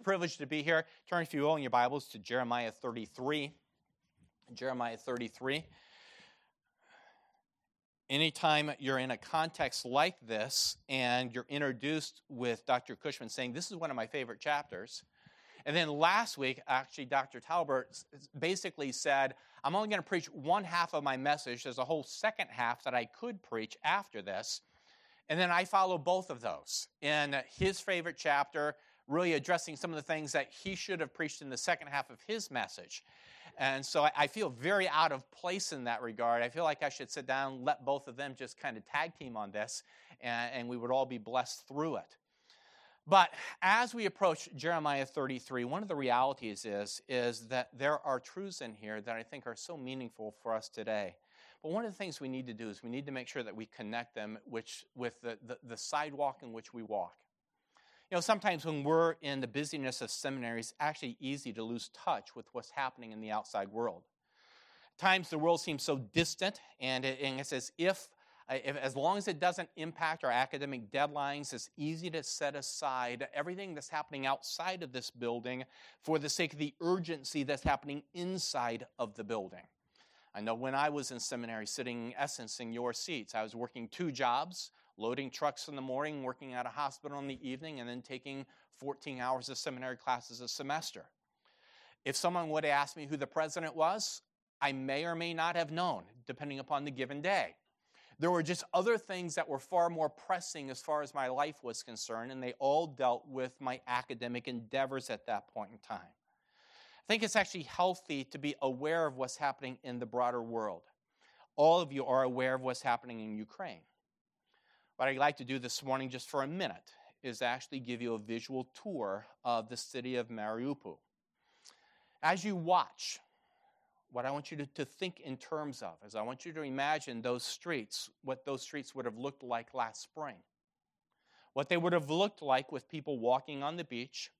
a privilege to be here. Turn, if you will, in your Bibles to Jeremiah 33. Jeremiah 33. Anytime you're in a context like this and you're introduced with Dr. Cushman saying, This is one of my favorite chapters. And then last week, actually, Dr. Talbert basically said, I'm only going to preach one half of my message. There's a whole second half that I could preach after this. And then I follow both of those. In his favorite chapter, really addressing some of the things that he should have preached in the second half of his message. And so I feel very out of place in that regard. I feel like I should sit down, let both of them just kind of tag team on this, and, and we would all be blessed through it. But as we approach Jeremiah 33, one of the realities is, is that there are truths in here that I think are so meaningful for us today. But one of the things we need to do is we need to make sure that we connect them which, with the, the, the sidewalk in which we walk. You know, sometimes when we're in the busyness of seminaries, it's actually easy to lose touch with what's happening in the outside world. At times the world seems so distant, and, it, and it's as if, uh, if, as long as it doesn't impact our academic deadlines, it's easy to set aside everything that's happening outside of this building for the sake of the urgency that's happening inside of the building. I know when I was in seminary, sitting essence in your seats, I was working two jobs loading trucks in the morning, working at a hospital in the evening, and then taking 14 hours of seminary classes a semester. If someone would have asked me who the president was, I may or may not have known, depending upon the given day. There were just other things that were far more pressing as far as my life was concerned, and they all dealt with my academic endeavors at that point in time. I think it's actually healthy to be aware of what's happening in the broader world. All of you are aware of what's happening in Ukraine. What I'd like to do this morning, just for a minute, is actually give you a visual tour of the city of Mariupol. As you watch, what I want you to, to think in terms of is I want you to imagine those streets, what those streets would have looked like last spring. What they would have looked like with people walking on the beach,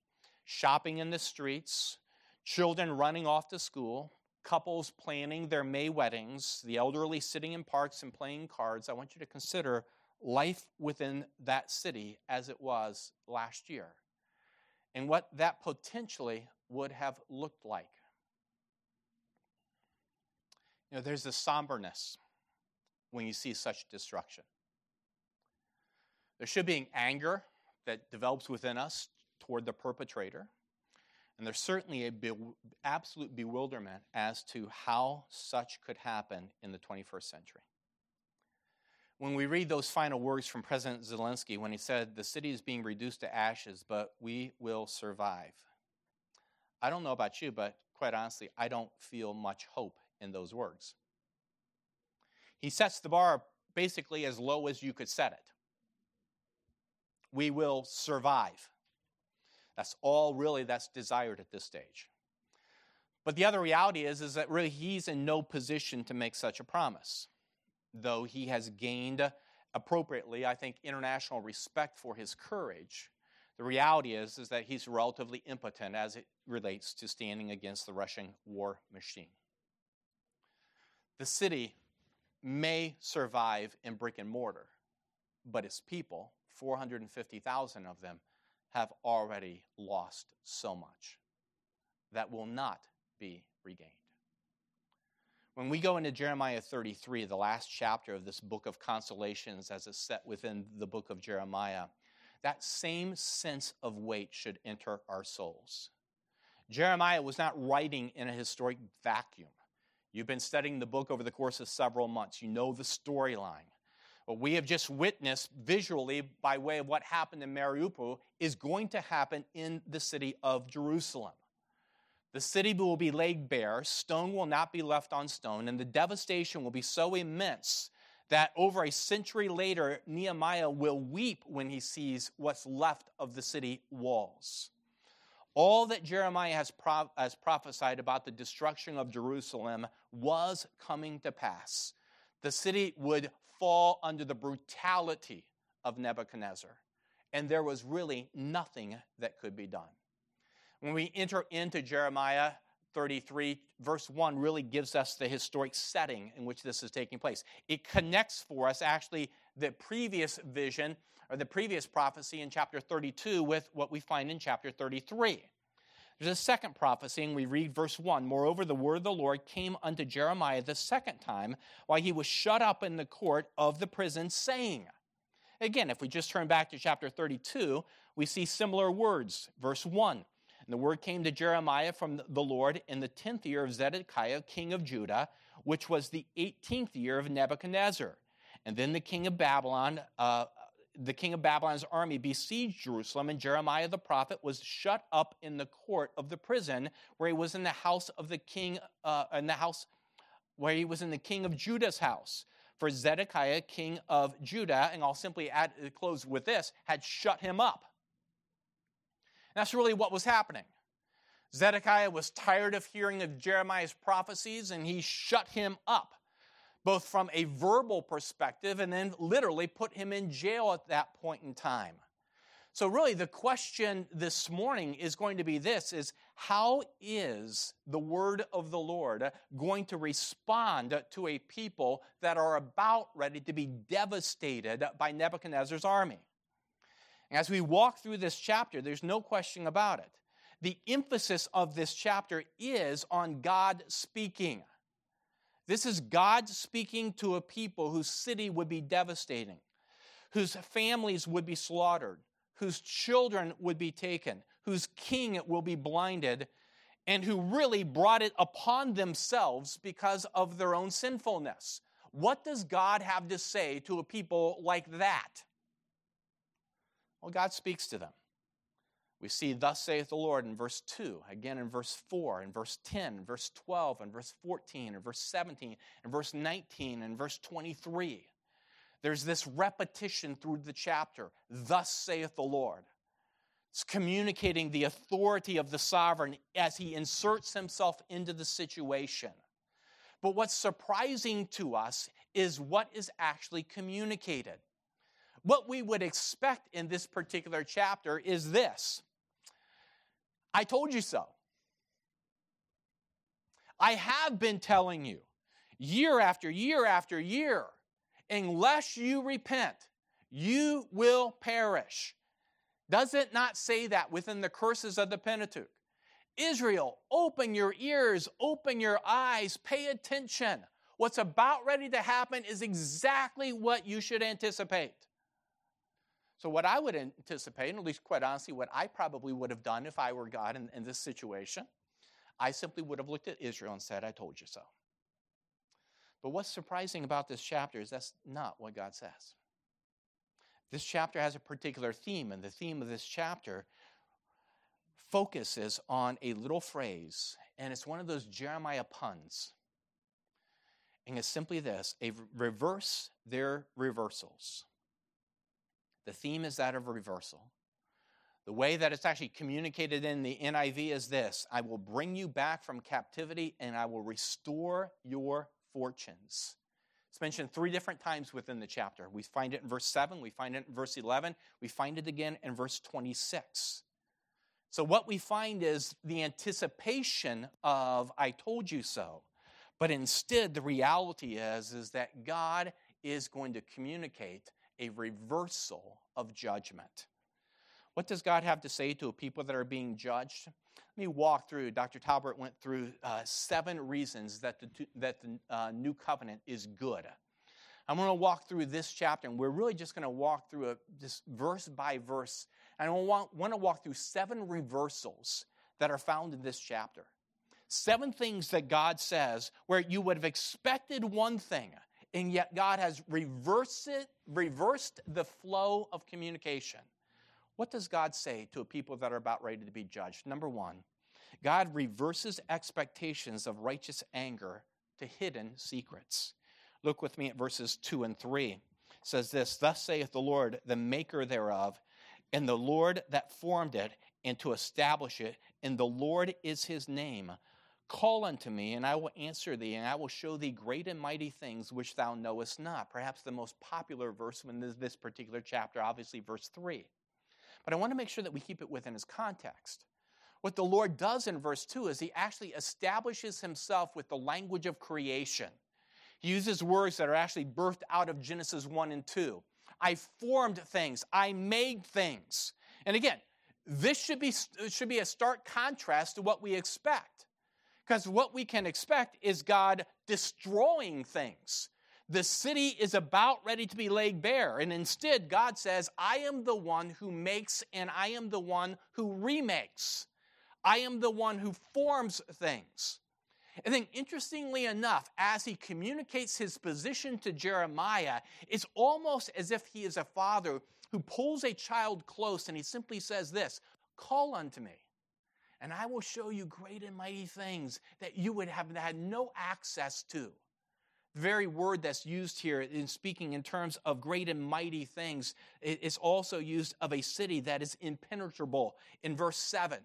shopping in the streets, children running off to school, couples planning their May weddings, the elderly sitting in parks and playing cards. I want you to consider life within that city as it was last year and what that potentially would have looked like. You know, there's a somberness when you see such destruction. There should be an anger that develops within us toward the perpetrator. And there's certainly a be- absolute bewilderment as to how such could happen in the 21st century when we read those final words from President Zelensky when he said, The city is being reduced to ashes, but we will survive. I don't know about you, but quite honestly, I don't feel much hope in those words. He sets the bar basically as low as you could set it. We will survive. That's all really that's desired at this stage. But the other reality is, is that really he's in no position to make such a promise though he has gained appropriately, I think, international respect for his courage, the reality is, is that he's relatively impotent as it relates to standing against the Russian war machine. The city may survive in brick and mortar, but its people, 450,000 of them, have already lost so much that will not be regained. When we go into Jeremiah 33, the last chapter of this book of consolations as it's set within the book of Jeremiah, that same sense of weight should enter our souls. Jeremiah was not writing in a historic vacuum. You've been studying the book over the course of several months. You know the storyline. What we have just witnessed visually by way of what happened in Mariupol is going to happen in the city of Jerusalem. The city will be laid bare, stone will not be left on stone, and the devastation will be so immense that over a century later, Nehemiah will weep when he sees what's left of the city walls. All that Jeremiah has, pro- has prophesied about the destruction of Jerusalem was coming to pass. The city would fall under the brutality of Nebuchadnezzar, and there was really nothing that could be done. When we enter into Jeremiah, 33, verse 1 really gives us the historic setting in which this is taking place. It connects for us actually the previous vision or the previous prophecy in chapter 32 with what we find in chapter 33. There's a second prophecy, and we read verse 1 Moreover, the word of the Lord came unto Jeremiah the second time while he was shut up in the court of the prison, saying, Again, if we just turn back to chapter 32, we see similar words. Verse 1 And the word came to Jeremiah from the Lord in the tenth year of Zedekiah, king of Judah, which was the eighteenth year of Nebuchadnezzar. And then the king of Babylon, uh, the king of Babylon's army besieged Jerusalem, and Jeremiah the prophet was shut up in the court of the prison, where he was in the house of the king, uh, in the house where he was in the king of Judah's house. For Zedekiah, king of Judah, and I'll simply add close with this, had shut him up. That's really what was happening. Zedekiah was tired of hearing of Jeremiah's prophecies, and he shut him up both from a verbal perspective and then literally put him in jail at that point in time. So really the question this morning is going to be this is how is the word of the Lord going to respond to a people that are about ready to be devastated by Nebuchadnezzar's army? As we walk through this chapter, there's no question about it. The emphasis of this chapter is on God speaking. This is God speaking to a people whose city would be devastating, whose families would be slaughtered, whose children would be taken, whose king will be blinded, and who really brought it upon themselves because of their own sinfulness. What does God have to say to a people like that? Well, God speaks to them. We see, Thus saith the Lord in verse 2, again in verse 4, in verse 10, in verse 12, in verse 14, in verse 17, in verse 19, and verse 23. There's this repetition through the chapter, Thus saith the Lord. It's communicating the authority of the sovereign as he inserts himself into the situation. But what's surprising to us is what is actually communicated. What we would expect in this particular chapter is this I told you so. I have been telling you year after year after year, unless you repent, you will perish. Does it not say that within the curses of the Pentateuch? Israel, open your ears, open your eyes, pay attention. What's about ready to happen is exactly what you should anticipate. So, what I would anticipate, and at least quite honestly, what I probably would have done if I were God in, in this situation, I simply would have looked at Israel and said, I told you so. But what's surprising about this chapter is that's not what God says. This chapter has a particular theme, and the theme of this chapter focuses on a little phrase, and it's one of those Jeremiah puns. And it's simply this a reverse their reversals. The theme is that of reversal. The way that it's actually communicated in the NIV is this I will bring you back from captivity and I will restore your fortunes. It's mentioned three different times within the chapter. We find it in verse 7, we find it in verse 11, we find it again in verse 26. So, what we find is the anticipation of, I told you so. But instead, the reality is, is that God is going to communicate a reversal of judgment. What does God have to say to people that are being judged? Let me walk through. Dr. Talbert went through uh, seven reasons that the, that the uh, new covenant is good. I'm going to walk through this chapter, and we're really just going to walk through it just verse by verse. And I want, want to walk through seven reversals that are found in this chapter. Seven things that God says where you would have expected one thing, and yet God has reversed it, reversed the flow of communication. What does God say to a people that are about ready to be judged? Number one, God reverses expectations of righteous anger to hidden secrets. Look with me at verses 2 and 3. It says this Thus saith the Lord, the maker thereof, and the Lord that formed it, and to establish it, and the Lord is his name. Call unto me, and I will answer thee, and I will show thee great and mighty things which thou knowest not. Perhaps the most popular verse in this, particular chapter, obviously, verse 3. But I want to make sure that we keep it within its context. what the Lord does in verse 2 is he actually establishes himself with the language of creation. He uses words that are actually birthed out of Genesis 1 and 2. I formed things, I made things. And again, this should be, should be a stark contrast to what we expect. Because what we can expect is God destroying things. The city is about ready to be laid bare. And instead, God says, I am the one who makes and I am the one who remakes. I am the one who forms things. And then, interestingly enough, as he communicates his position to Jeremiah, it's almost as if he is a father who pulls a child close and he simply says this Call unto me, and I will show you great and mighty things that you would have had no access to. The very word that's used here in speaking in terms of great and mighty things is also used of a city that is impenetrable in verse 7.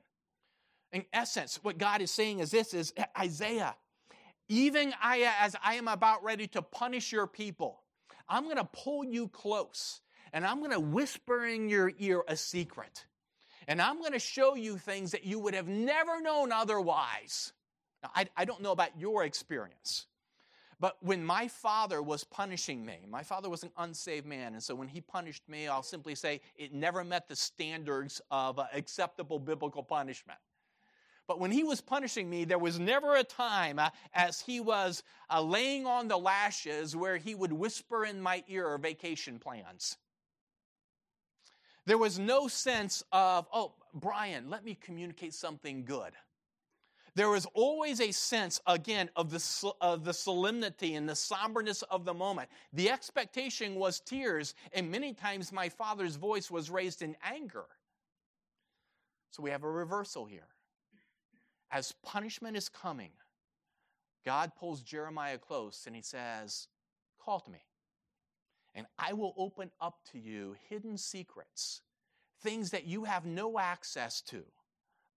In essence, what God is saying is this is Isaiah, even I, as I am about ready to punish your people, I'm going to pull you close and I'm going to whisper in your ear a secret. And I'm going to show you things that you would have never known otherwise. Now, I, I don't know about your experience. But when my father was punishing me, my father was an unsaved man, and so when he punished me, I'll simply say it never met the standards of uh, acceptable biblical punishment. But when he was punishing me, there was never a time uh, as he was uh, laying on the lashes where he would whisper in my ear vacation plans. There was no sense of, oh, Brian, let me communicate something good there was always a sense, again, of the, of the solemnity and the somberness of the moment. The expectation was tears, and many times my father's voice was raised in anger. So we have a reversal here. As punishment is coming, God pulls Jeremiah close and he says, Call to me, and I will open up to you hidden secrets, things that you have no access to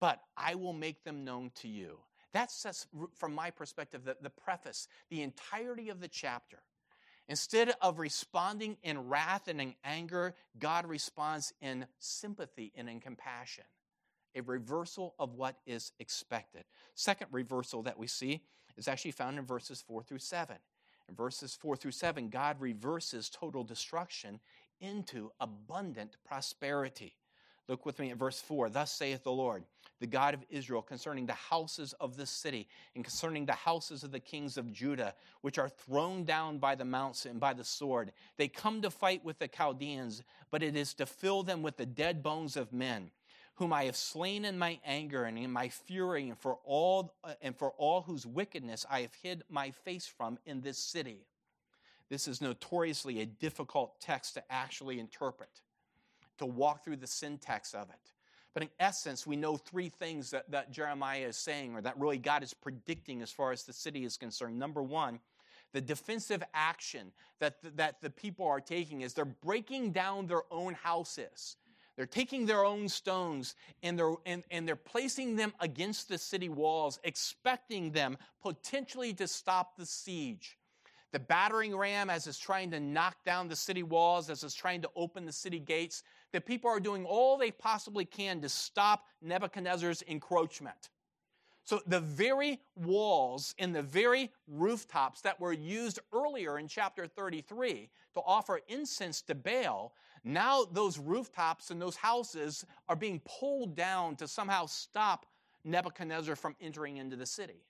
but I will make them known to you. That's, from my perspective, the, the preface, the entirety of the chapter. Instead of responding in wrath and in anger, God responds in sympathy and in compassion. A reversal of what is expected. Second reversal that we see is actually found in verses 4 through 7. In verses 4 through 7, God reverses total destruction into abundant prosperity. Look with me at verse 4. Thus saith the Lord, the God of Israel, concerning the houses of this city, and concerning the houses of the kings of Judah, which are thrown down by the mounts and by the sword. They come to fight with the Chaldeans, but it is to fill them with the dead bones of men, whom I have slain in my anger and in my fury, and for all uh, and for all whose wickedness I have hid my face from in this city. This is notoriously a difficult text to actually interpret to walk through the syntax of it. But in essence, we know three things that, that Jeremiah is saying, or that really God is predicting as far as the city is concerned. Number one, the defensive action that, that the people are taking is they're breaking down their own houses. They're taking their own stones and they're, and, and they're placing them against the city walls, expecting them potentially to stop the siege. The battering ram, as it's trying to knock down the city walls, as it's trying to open the city gates, the people are doing all they possibly can to stop Nebuchadnezzar's encroachment. So the very walls and the very rooftops that were used earlier in chapter 33 to offer incense to Baal, now those rooftops and those houses are being pulled down to somehow stop Nebuchadnezzar from entering into the city.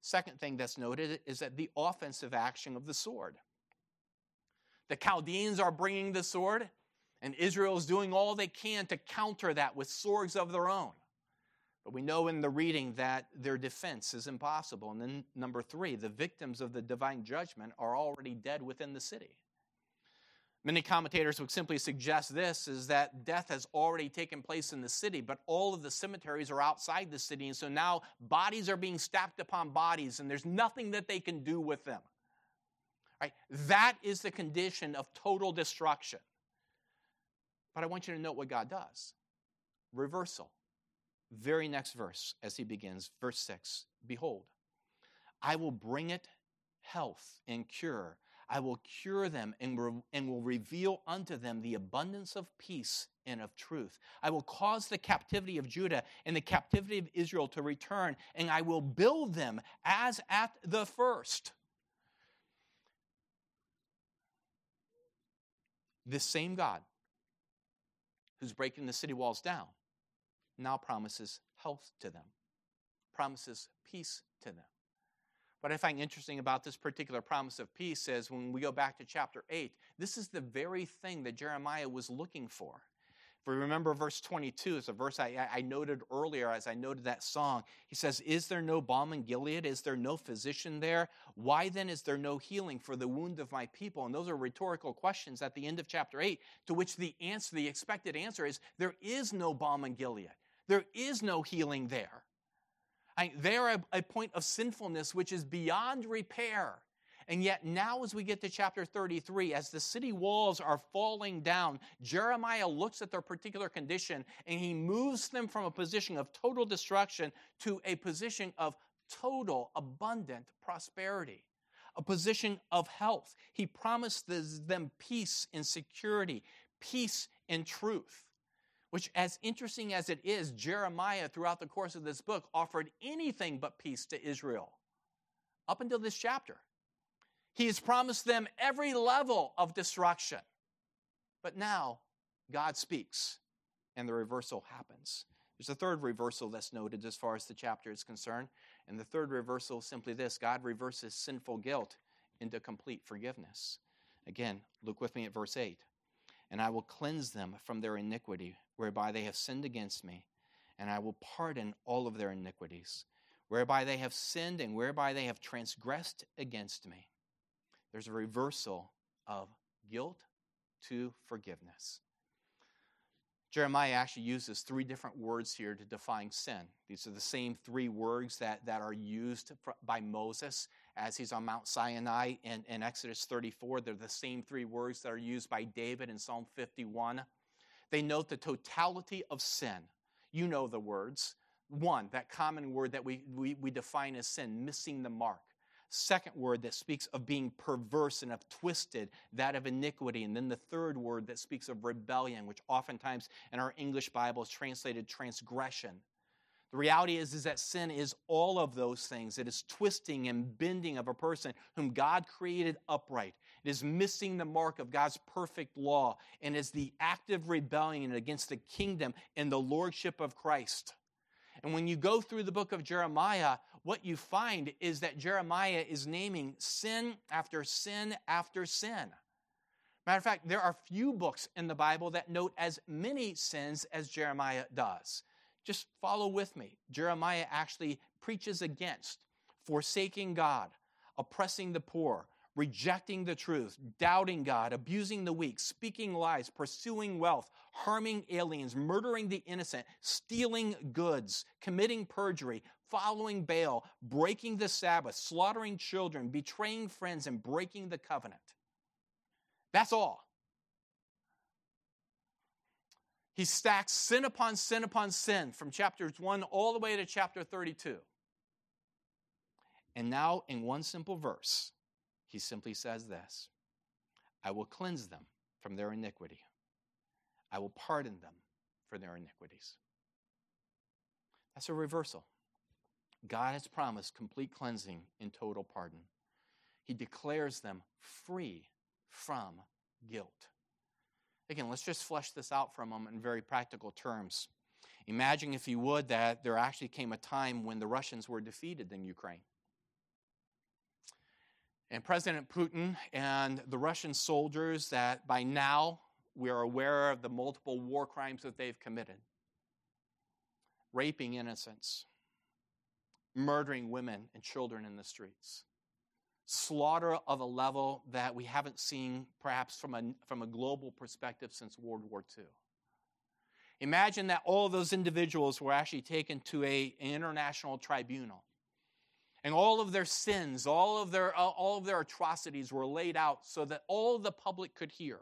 Second thing that's noted is that the offensive action of the sword. The Chaldeans are bringing the sword, and Israel is doing all they can to counter that with swords of their own. But we know in the reading that their defense is impossible. And then, number three, the victims of the divine judgment are already dead within the city. Many commentators would simply suggest this is that death has already taken place in the city, but all of the cemeteries are outside the city. And so now bodies are being stacked upon bodies, and there's nothing that they can do with them. Right? That is the condition of total destruction. But I want you to note what God does reversal. Very next verse as he begins, verse 6 Behold, I will bring it health and cure I will cure them and, re- and will reveal unto them the abundance of peace and of truth. I will cause the captivity of Judah and the captivity of Israel to return, and I will build them as at the first. This same God who's breaking the city walls down now promises health to them, promises peace to them. What I find interesting about this particular promise of peace is when we go back to chapter 8, this is the very thing that Jeremiah was looking for. If we remember verse 22, it's a verse I, I, noted earlier as I noted that song. He says, Is there no balm in Gilead? Is there no physician there? Why then is there no healing for the wound of my people? And those are rhetorical questions at the end of chapter 8, to which the answer, the expected answer is, There is no balm in Gilead. There is no healing there. I, they are a, a point of sinfulness which is beyond repair. And yet, now as we get to chapter 33, as the city walls are falling down, Jeremiah looks at their particular condition and he moves them from a position of total destruction to a position of total, abundant prosperity, a position of health. He promises them peace and security, peace and truth which, as interesting as it is, Jeremiah, throughout the course of this book, offered anything but peace to Israel up until this chapter. He has promised them every level of destruction. But now, God speaks, and the reversal happens. There's a third reversal that's noted as far as the chapter is concerned. And the third reversal is simply this God reverses sinful guilt into complete forgiveness. Again, look with me at verse 8 and I will cleanse them from their iniquity, whereby they have sinned against me, and I will pardon all of their iniquities, whereby they have sinned and whereby they have transgressed against me. There's a reversal of guilt to forgiveness. Jeremiah actually uses three different words here to define sin. These are the same three words that, that are used by Moses as he's on Mount Sinai in, in Exodus 34. They're the same three words that are used by David in Psalm 51. They note the totality of sin. You know the words. One, that common word that we, we, we define as sin, missing the mark second word that speaks of being perverse and of twisted, that of iniquity. And then the third word that speaks of rebellion, which oftentimes in our English Bible is translated transgression. The reality is, is that sin is all of those things. It is twisting and bending of a person whom God created upright. It is missing the mark of God's perfect law and is the active rebellion against the kingdom and the lordship of Christ. And when you go through the book of Jeremiah, what you find is that Jeremiah is naming sin after sin after sin. Matter of fact, there are few books in the Bible that note as many sins as Jeremiah does. Just follow with me. Jeremiah actually preaches against forsaking God, oppressing the poor, rejecting the truth, doubting God, abusing the weak, speaking lies, pursuing wealth, harming aliens, murdering the innocent, stealing goods, committing perjury, following Baal, breaking the Sabbath, slaughtering children, betraying friends, and breaking the covenant. That's all. He stacks sin upon sin upon sin from chapters 1 all the way to chapter 32. And now, in one simple verse, he simply says this I will cleanse them from their iniquity, I will pardon them for their iniquities. That's a reversal. God has promised complete cleansing and total pardon. He declares them free from guilt. Again, let's just flesh this out for a moment in very practical terms. Imagine, if you would, that there actually came a time when the Russians were defeated in Ukraine. And President Putin and the Russian soldiers that by now we are aware of the multiple war crimes that they've committed raping innocents, murdering women and children in the streets, slaughter of a level that we haven't seen perhaps from a, from a global perspective since World War II. Imagine that all of those individuals were actually taken to a, an international tribunal and all of their sins, all of their, all of their atrocities were laid out so that all the public could hear.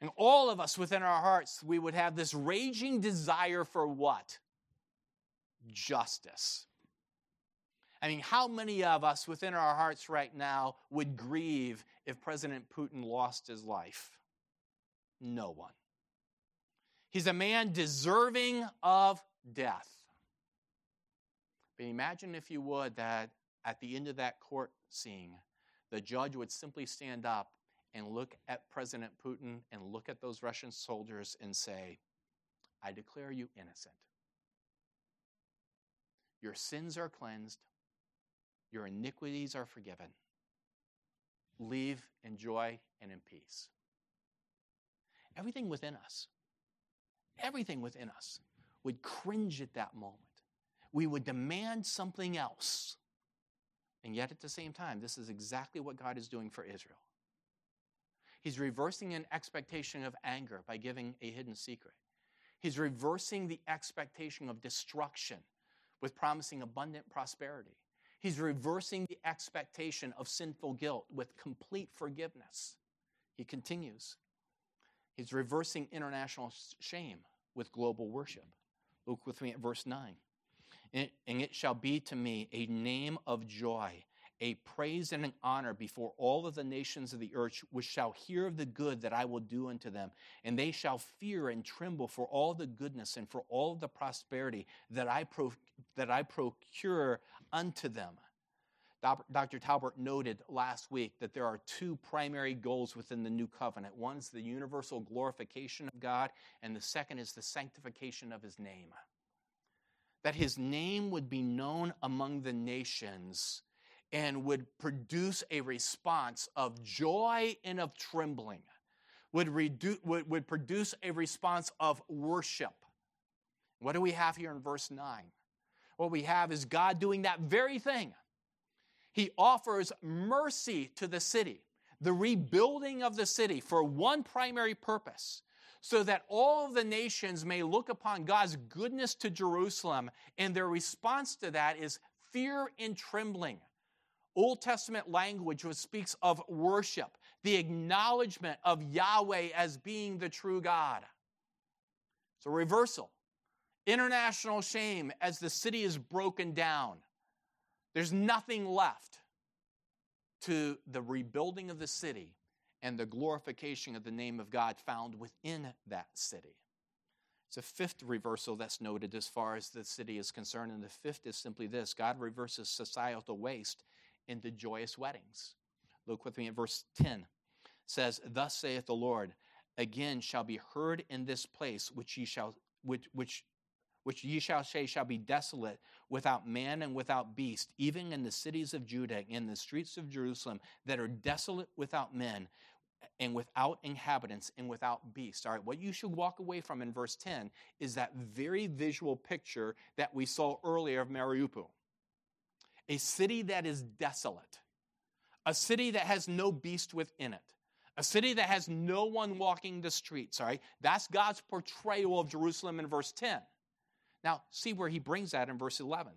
And all of us within our hearts, we would have this raging desire for what? Justice. I mean, how many of us within our hearts right now would grieve if President Putin lost his life? No one. He's a man deserving of death. But imagine, if you would, that at the end of that court scene, the judge would simply stand up and look at President Putin and look at those Russian soldiers and say, I declare you innocent. Your sins are cleansed, your iniquities are forgiven. Leave in joy and in peace. Everything within us, everything within us would cringe at that moment. We would demand something else. And yet, at the same time, this is exactly what God is doing for Israel. He's reversing an expectation of anger by giving a hidden secret. He's reversing the expectation of destruction with promising abundant prosperity. He's reversing the expectation of sinful guilt with complete forgiveness. He continues. He's reversing international shame with global worship. Look with me at verse 9. And it shall be to me a name of joy a praise and an honor before all of the nations of the earth, which shall hear of the good that I will do unto them. And they shall fear and tremble for all the goodness and for all the prosperity that I, pro- that I procure unto them. Dr. Talbert noted last week that there are two primary goals within the new covenant. One is the universal glorification of God, and the second is the sanctification of his name. That his name would be known among the nations and would produce a response of joy and of trembling, would, redu- would, would produce a response of worship. What do we have here in verse 9? What we have is God doing that very thing. He offers mercy to the city, the rebuilding of the city for one primary purpose so that all of the nations may look upon God's goodness to Jerusalem, and their response to that is fear and trembling. Old Testament language which speaks of worship, the acknowledgement of Yahweh as being the true God. It's a reversal. International shame as the city is broken down. There's nothing left to the rebuilding of the city and the glorification of the name of God found within that city. It's a fifth reversal that's noted as far as the city is concerned, and the fifth is simply this God reverses societal waste into joyous weddings. Look with me at verse 10. It says, Thus saith the Lord, again shall be heard in this place which ye shall which which which ye shall say shall be desolate without man and without beast, even in the cities of Judah, in the streets of Jerusalem, that are desolate without men and without inhabitants and without beast. All right, what you should walk away from in verse 10 is that very visual picture that we saw earlier of Mariupol a city that is desolate, a city that has no beast within it, a city that has no one walking the streets. All right, that's God's portrayal of Jerusalem in verse 10. Now, see where he brings that in verse 11.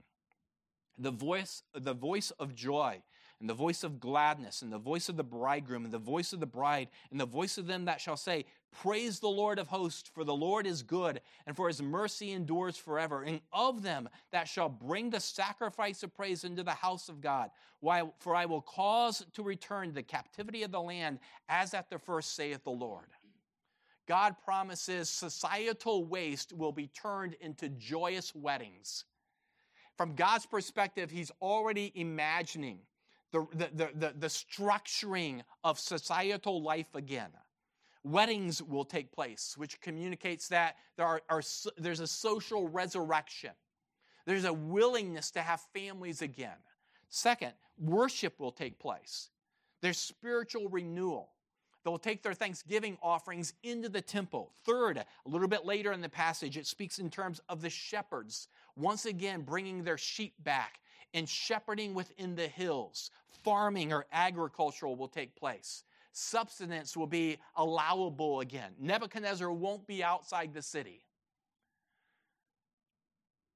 The voice, the voice of joy and the voice of gladness, and the voice of the bridegroom, and the voice of the bride, and the voice of them that shall say, Praise the Lord of hosts, for the Lord is good, and for his mercy endures forever. And of them that shall bring the sacrifice of praise into the house of God. Why, for I will cause to return the captivity of the land as at the first, saith the Lord. God promises societal waste will be turned into joyous weddings. From God's perspective, He's already imagining the, the, the, the, structuring of societal life again weddings will take place, which communicates that there are, are, there's a social resurrection. There's a willingness to have families again. Second, worship will take place. There's spiritual renewal. They'll take their thanksgiving offerings into the temple. Third, a little bit later in the passage, it speaks in terms of the shepherds, once again bringing their sheep back and shepherding within the hills. Farming or agricultural will take place substance will be allowable again. Nebuchadnezzar won't be outside the city.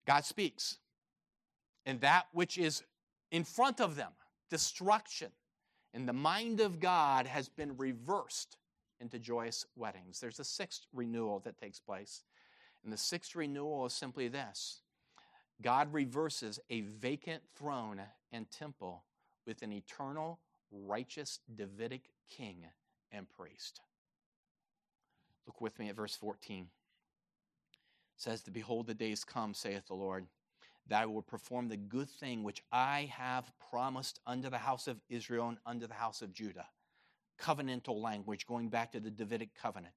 God speaks. And that which is in front of them, destruction, in the mind of God has been reversed into joyous weddings. There's a sixth renewal that takes place. And the sixth renewal is simply this God reverses a vacant throne and temple with an eternal, righteous Davidic king and priest. Look with me at verse 14. It says, behold, the days come, saith the Lord, that I will perform the good thing which I have promised unto the house of Israel and unto the house of Judah. Covenantal language, going back to the Davidic covenant.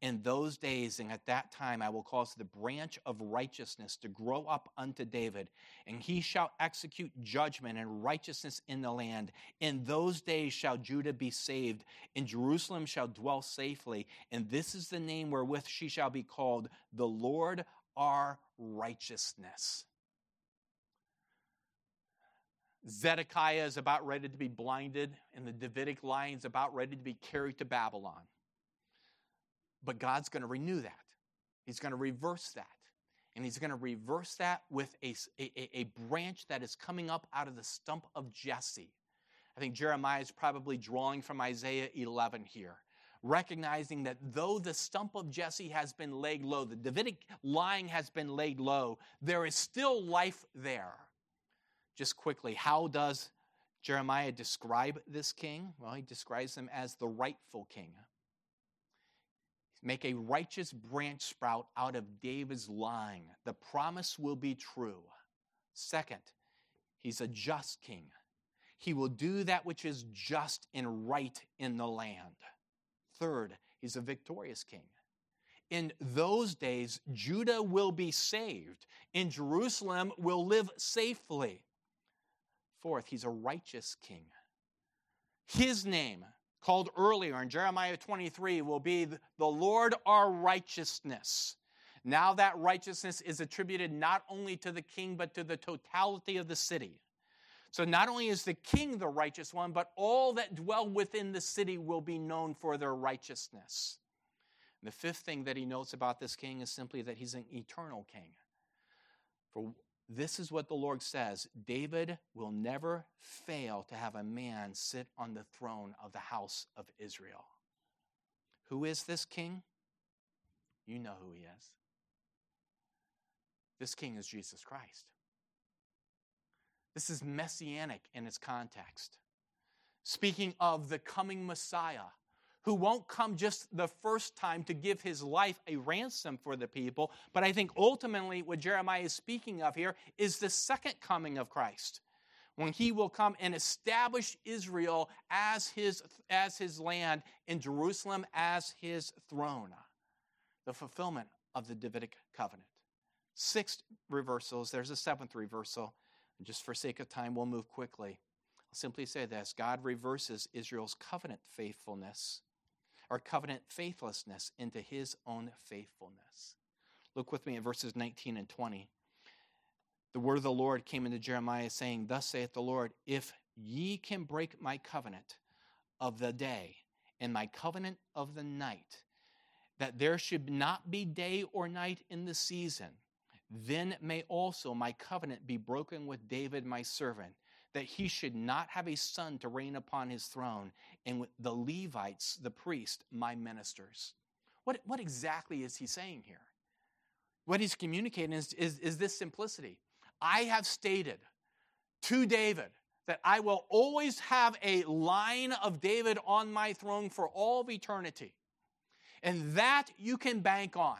In those days and at that time, I will cause the branch of righteousness to grow up unto David, and he shall execute judgment and righteousness in the land. In those days shall Judah be saved, and Jerusalem shall dwell safely. And this is the name wherewith she shall be called the Lord our righteousness. Zedekiah is about ready to be blinded, and the Davidic line is about ready to be carried to Babylon. But God's going to renew that. He's going to reverse that. And he's going to reverse that with a, a, a, branch that is coming up out of the stump of Jesse. I think Jeremiah is probably drawing from Isaiah 11 here, recognizing that though the stump of Jesse has been laid low, the Davidic line has been laid low, there is still life there. Just quickly, how does Jeremiah describe this king? Well, he describes him as the rightful king. Make a righteous branch sprout out of David's line. The promise will be true. Second, he's a just king. He will do that which is just and right in the land. Third, he's a victorious king. In those days, Judah will be saved, and Jerusalem will live safely. Fourth, he's a righteous king. His name called earlier in Jeremiah 23 will be the Lord our righteousness. Now that righteousness is attributed not only to the king, but to the totality of the city. So not only is the king the righteous one, but all that dwell within the city will be known for their righteousness. And the fifth thing that he notes about this king is simply that he's an eternal king. For this is what the Lord says David will never fail to have a man sit on the throne of the house of Israel. Who is this king? You know who he is. This king is Jesus Christ. This is messianic in its context. Speaking of the coming Messiah, who won't come just the first time to give his life a ransom for the people, but I think ultimately what Jeremiah is speaking of here is the second coming of Christ. When he will come and establish Israel as his, as his land and Jerusalem as his throne. The fulfillment of the Davidic covenant. Six reversals. There's a seventh reversal. Just for sake of time, we'll move quickly. I'll simply say this God reverses Israel's covenant faithfulness our covenant faithlessness into his own faithfulness. Look with me at verses 19 and 20. The word of the Lord came into Jeremiah, saying, Thus saith the Lord, if ye can break my covenant of the day and my covenant of the night, that there should not be day or night in the season, then may also my covenant be broken with David my servant, that he should not have a son to reign upon his throne, and the Levites, the priest, my ministers. What, what exactly is he saying here? What he's communicating is, is, is this simplicity. I have stated to David that I will always have a line of David on my throne for all of eternity. And that you can bank on.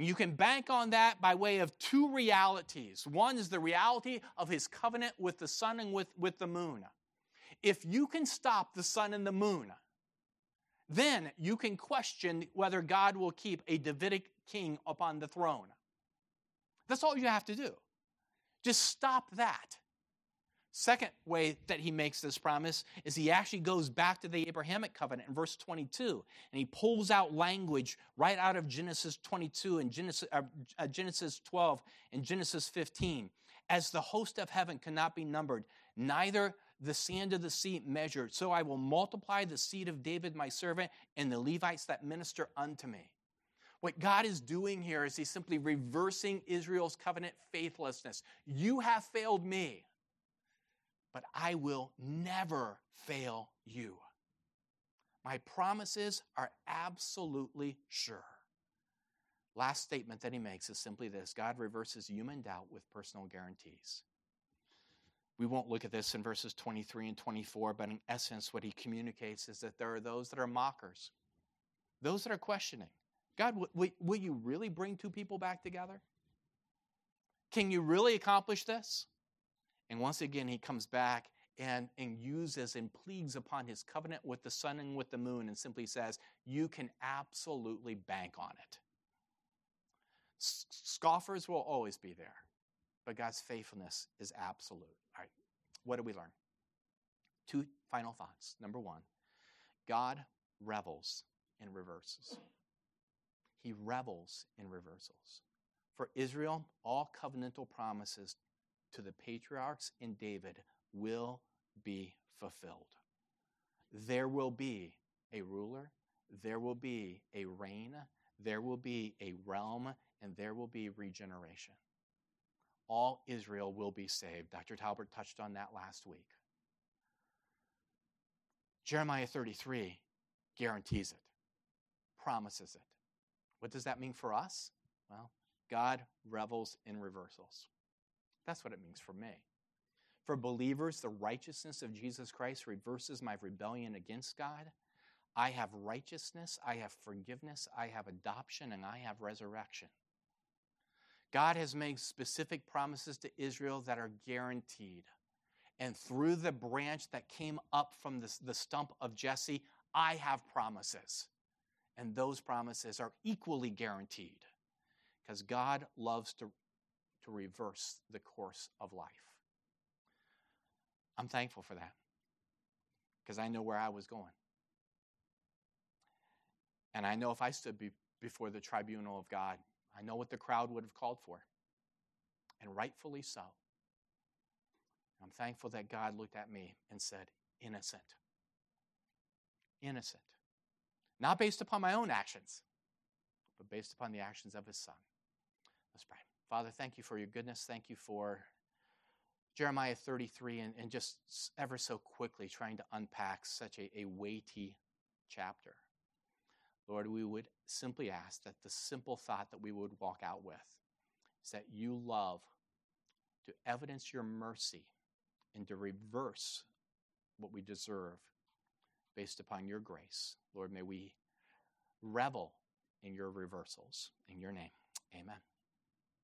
You can bank on that by way of two realities. One is the reality of his covenant with the sun and with, with the moon. If you can stop the sun and the moon, then you can question whether God will keep a Davidic king upon the throne. That's all you have to do. Just stop that. Second way that he makes this promise is he actually goes back to the Abrahamic covenant in verse 22, and he pulls out language right out of Genesis 22 and Genesis, uh, uh, Genesis 12 and Genesis 15. As the host of heaven cannot be numbered, neither the sand of the sea measured, so I will multiply the seed of David my servant and the Levites that minister unto me. What God is doing here is he's simply reversing Israel's covenant faithlessness. You have failed me but I will never fail you. My promises are absolutely sure. last statement that he makes is simply this God reverses human doubt with personal guarantees. We won't look at this in verses 23 and 24, but in essence, what he communicates is that there are those that are mockers, those that are questioning. God, will, will you really bring two people back together? Can you really accomplish this? And once again, he comes back and, and uses and pleads upon his covenant with the sun and with the moon and simply says, You can absolutely bank on it. Scoffers will always be there, but God's faithfulness is absolute. All right, what do we learn? Two final thoughts. Number one, God revels in reverses. He revels in reversals. For Israel, all covenantal promises to the patriarchs in David will be fulfilled. There will be a ruler, there will be a reign, there will be a realm, and there will be regeneration. All Israel will be saved. Dr. Talbert touched on that last week. Jeremiah 33 guarantees it, promises it. What does that mean for us? Well, God revels in reversals. That's what it means for me. For believers, the righteousness of Jesus Christ reverses my rebellion against God. I have righteousness, I have forgiveness, I have adoption, and I have resurrection. God has made specific promises to Israel that are guaranteed. And through the branch that came up from the, stump of Jesse, I have promises. And those promises are equally guaranteed because God loves to, reverse the course of life. I'm thankful for that because I know where I was going. And I know if I stood be, before the tribunal of God, I know what the crowd would have called for, and rightfully so. I'm thankful that God looked at me and said, innocent. Innocent. Not based upon my own actions, but based upon the actions of his son. Let's pray. Father, thank you for your goodness. Thank you for Jeremiah 33 and, and just ever so quickly trying to unpack such a, a weighty chapter. Lord, we would simply ask that the simple thought that we would walk out with is that you love to evidence your mercy and to reverse what we deserve based upon your grace. Lord, may we revel in your reversals. In your name, amen.